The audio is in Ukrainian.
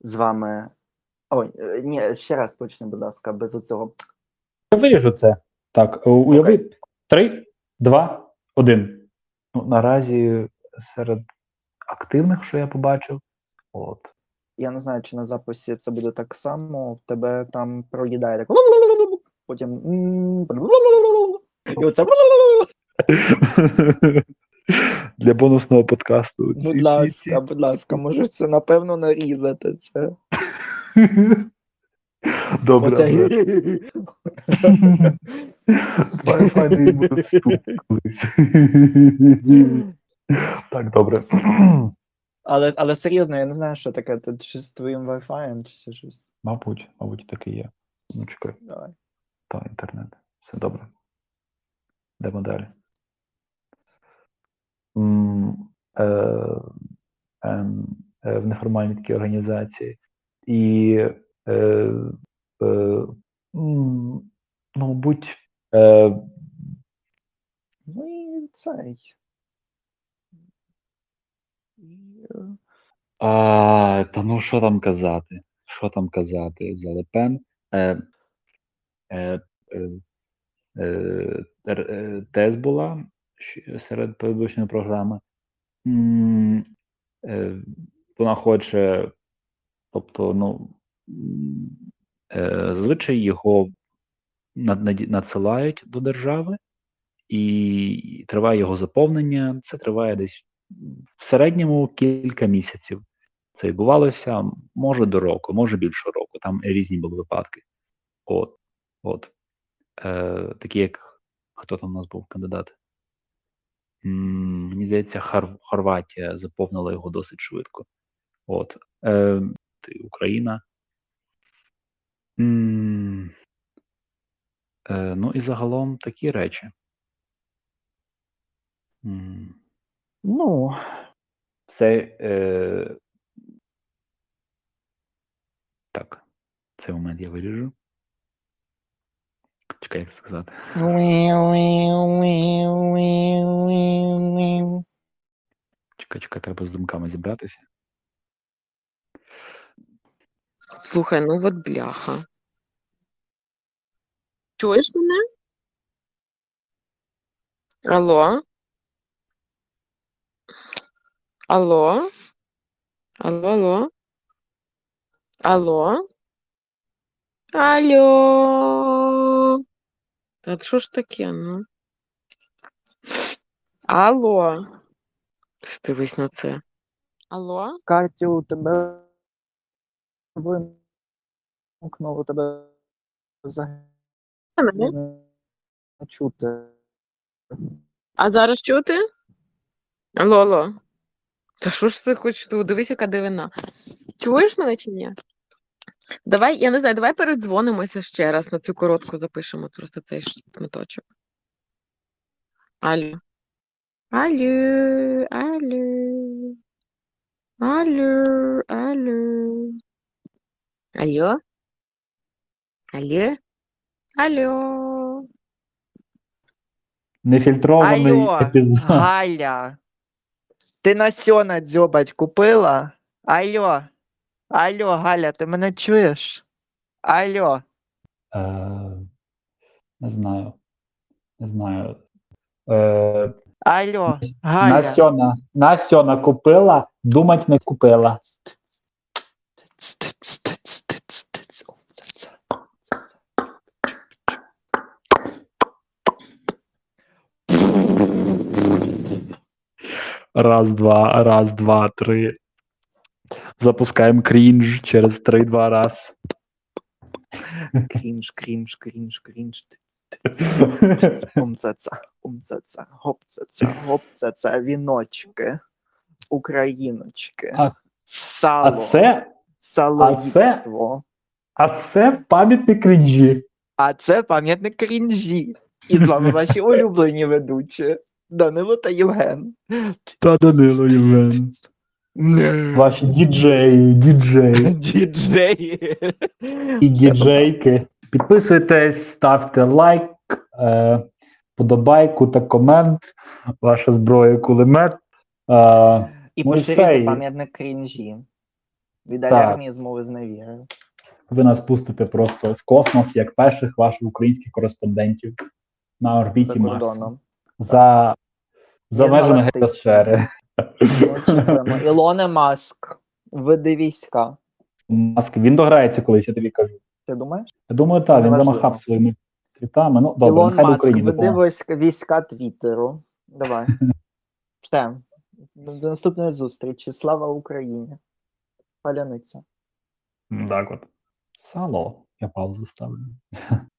з вами. Ой, е, ні, ще раз почни, будь ласка, без оцього. Я виріжу це. Так, у- уяви. Три, два, один. Ну, наразі серед активних, що я побачив, от. Я не знаю, чи на записі це буде так само. В тебе там проїдає так. Потім. І оце. Для бонусного подкасту. ці- Будь ці- ласка, будь ласка, можеш це напевно нарізати це. Добре. Оце. Так, добре. Але, але серйозно, я не знаю, що таке. Ти чи з твоїм Wi-Fi, чи це щось. Мабуть, мабуть, так і є. Ну, чекай. Давай. Та інтернет. Все добре. Йдемо далі. В неформальній такій організації. І, е, е, ну, мабуть, е, Ну цей. Е, А, та ну що там казати? Що там казати за Лепен? Е, е, е, е, е, тез була серед передвищої програми. Е, вона хоче, тобто, ну, е, зазвичай його надсилають до держави, і триває його заповнення. Це триває десь в середньому кілька місяців. Це відбувалося може до року, може більше року. Там різні були випадки. От, от. Е, такі, як хто там у нас був кандидат? Мені здається, Хор- Хорватія заповнила його досить швидко. От. Е, Україна. М, Е, ну і загалом такі речі. М, Ну, Це е, так. Цей момент я виріжу. Чекай, як сказати. Чекай, чекай, треба з думками зібратися. Слухай, ну от бляха. Чуєш мене? Алло? Алло? Алло, алло? Алло? Алло? Та що ж таке, ну? Алло? Дивись на це. Алло? Катю, у тебе вимкнуло тебе взагалі Мене? не чути. А зараз чути? Алло, алло. Та що ж ти хочеш? Ти Дивись, яка дивина. Чуєш мене чи ні? Давай, я не знаю, давай передзвонимося ще раз на цю коротку запишемо просто цей шматочок. Алло. Алло, алло. Алло, алло. Алло? Алло? Алло. Нефільтрований Алло, епізод. Галя, ти насьона дзьобать купила? Алло, алло, Галя, ти мене чуєш? Алло, Е, не знаю. Не знаю. Е, алло, Галя. сьона, на сьона купила, думать не купила. Раз, два, раз, два, три. Запускаємо крінж через три, два раз. Крінж, крінж, крінж, крінж. Умцеца, умцеца, гопцеца, гопцеца, віночки, україночки, А- сало, А це, салоїдство. а це пам'ятник крінжі. А це пам'ятник крінжі. І з вами ваші улюблені ведучі Данило та Євген. Та Данило Євген. Ваші діджеї, діджеї Діджеї. і діджейки. Підписуйтесь, ставте лайк, е, подобайку та комент. Ваша зброя кулемет. Е, І Ну поширюйте пам'ятник крінжі. Від Так. алярмізму ви нас пустите просто в космос як перших ваших українських кореспондентів на орбіті За Марса. За, за межами геосфери. Ілоне Маск. Веди війська. Маск, він дограється колись, я тобі кажу. Ти думаєш? Я думаю, так, він замахав своїми твітами. Ну, добре, Ілон нехай Маск, Україні веди війська, війська Твіттеру. Давай. Все. До до наступної зустрічі. Слава Україні. Паляниця. Так от. Сало. Я паузу ставлю.